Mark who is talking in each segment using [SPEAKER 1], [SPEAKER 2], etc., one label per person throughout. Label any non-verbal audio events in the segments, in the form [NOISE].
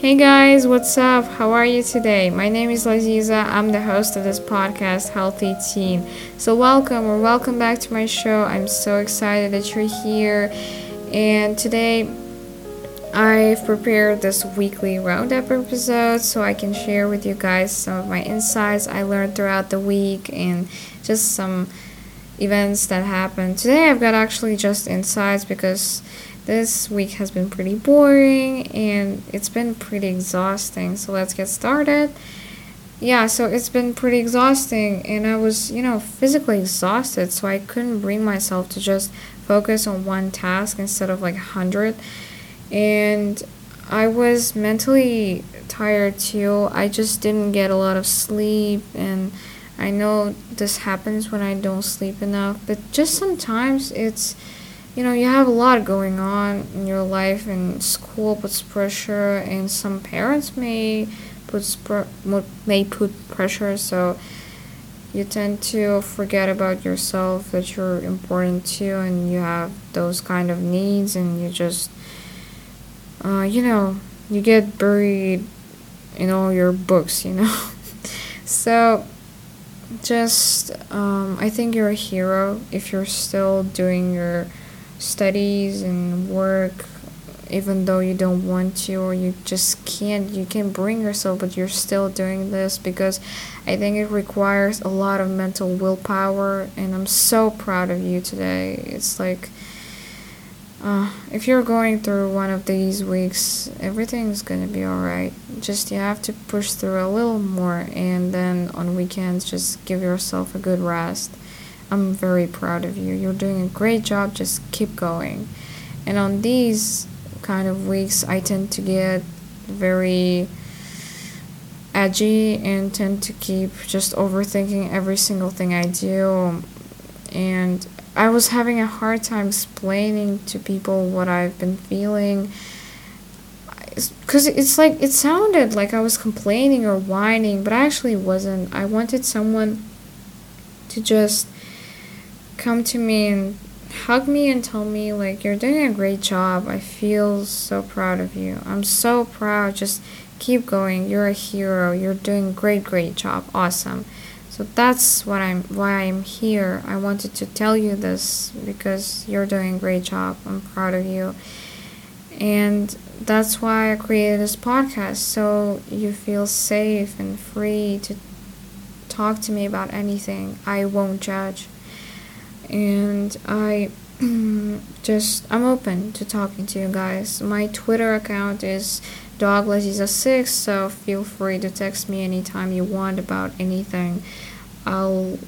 [SPEAKER 1] Hey guys, what's up? How are you today? My name is Laziza. I'm the host of this podcast, Healthy Teen. So, welcome or welcome back to my show. I'm so excited that you're here. And today, I've prepared this weekly roundup episode so I can share with you guys some of my insights I learned throughout the week and just some events that happened. Today, I've got actually just insights because this week has been pretty boring and it's been pretty exhausting. So let's get started. Yeah, so it's been pretty exhausting and I was, you know, physically exhausted, so I couldn't bring myself to just focus on one task instead of like a 100. And I was mentally tired too. I just didn't get a lot of sleep and I know this happens when I don't sleep enough, but just sometimes it's you know, you have a lot going on in your life, and school puts pressure, and some parents may put may put pressure. So you tend to forget about yourself that you're important too, and you have those kind of needs, and you just, uh, you know, you get buried in all your books, you know. [LAUGHS] so just um, I think you're a hero if you're still doing your studies and work even though you don't want to or you just can't you can bring yourself but you're still doing this because i think it requires a lot of mental willpower and i'm so proud of you today. It's like uh, if you're going through one of these weeks everything's gonna be alright just you have to push through a little more and then on weekends just give yourself a good rest I'm very proud of you. You're doing a great job. Just keep going. And on these kind of weeks, I tend to get very edgy and tend to keep just overthinking every single thing I do. And I was having a hard time explaining to people what I've been feeling. Because it's like, it sounded like I was complaining or whining, but I actually wasn't. I wanted someone to just come to me and hug me and tell me like you're doing a great job. I feel so proud of you. I'm so proud. Just keep going. You're a hero. You're doing great great job. Awesome. So that's what I'm why I'm here. I wanted to tell you this because you're doing a great job. I'm proud of you. And that's why I created this podcast so you feel safe and free to talk to me about anything. I won't judge and I [CLEARS THROAT] just I'm open to talking to you guys. My Twitter account is doglaziza6, so feel free to text me anytime you want about anything. I'll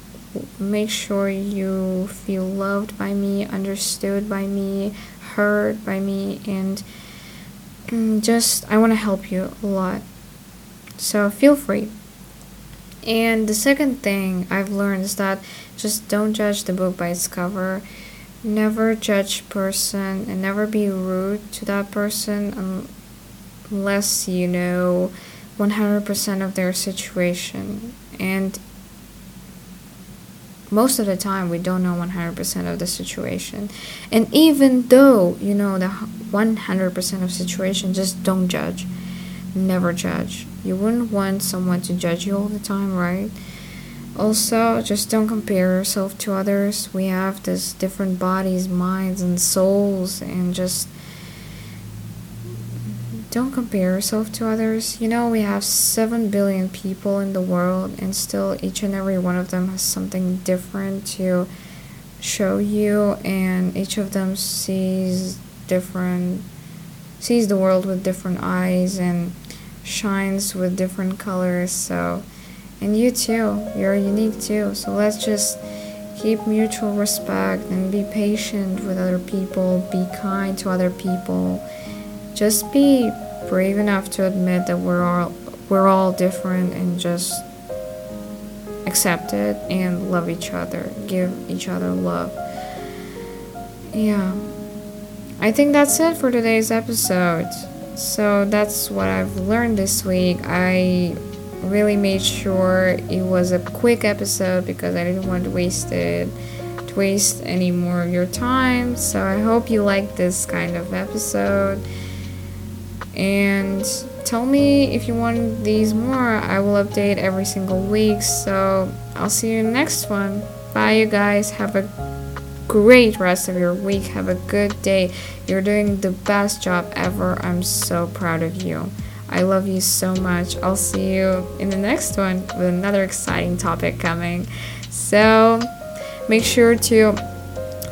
[SPEAKER 1] make sure you feel loved by me, understood by me, heard by me, and mm, just I want to help you a lot. So feel free. And the second thing I've learned is that just don't judge the book by its cover. Never judge person and never be rude to that person unless you know 100% of their situation. And most of the time we don't know 100% of the situation. And even though you know the 100% of situation, just don't judge. Never judge. You wouldn't want someone to judge you all the time, right? Also, just don't compare yourself to others. We have this different bodies, minds, and souls, and just don't compare yourself to others. You know, we have 7 billion people in the world, and still each and every one of them has something different to show you, and each of them sees different sees the world with different eyes and shines with different colors. So and you too, you're unique too. So let's just keep mutual respect and be patient with other people, be kind to other people. Just be brave enough to admit that we're all we're all different and just accept it and love each other. Give each other love. Yeah. I think that's it for today's episode. So that's what I've learned this week. I really made sure it was a quick episode because I didn't want to waste it to waste any more of your time. So I hope you like this kind of episode. And tell me if you want these more. I will update every single week. So I'll see you next one. Bye, you guys. Have a great rest of your week. Have a good day. You're doing the best job ever. I'm so proud of you. I love you so much. I'll see you in the next one with another exciting topic coming. So make sure to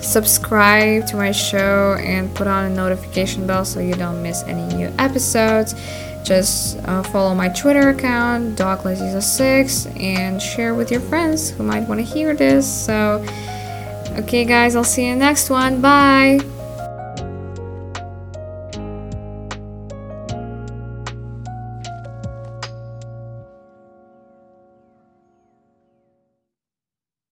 [SPEAKER 1] subscribe to my show and put on a notification bell so you don't miss any new episodes. Just uh, follow my Twitter account, DocLaziza6, and share with your friends who might want to hear this. So, okay, guys, I'll see you next one. Bye.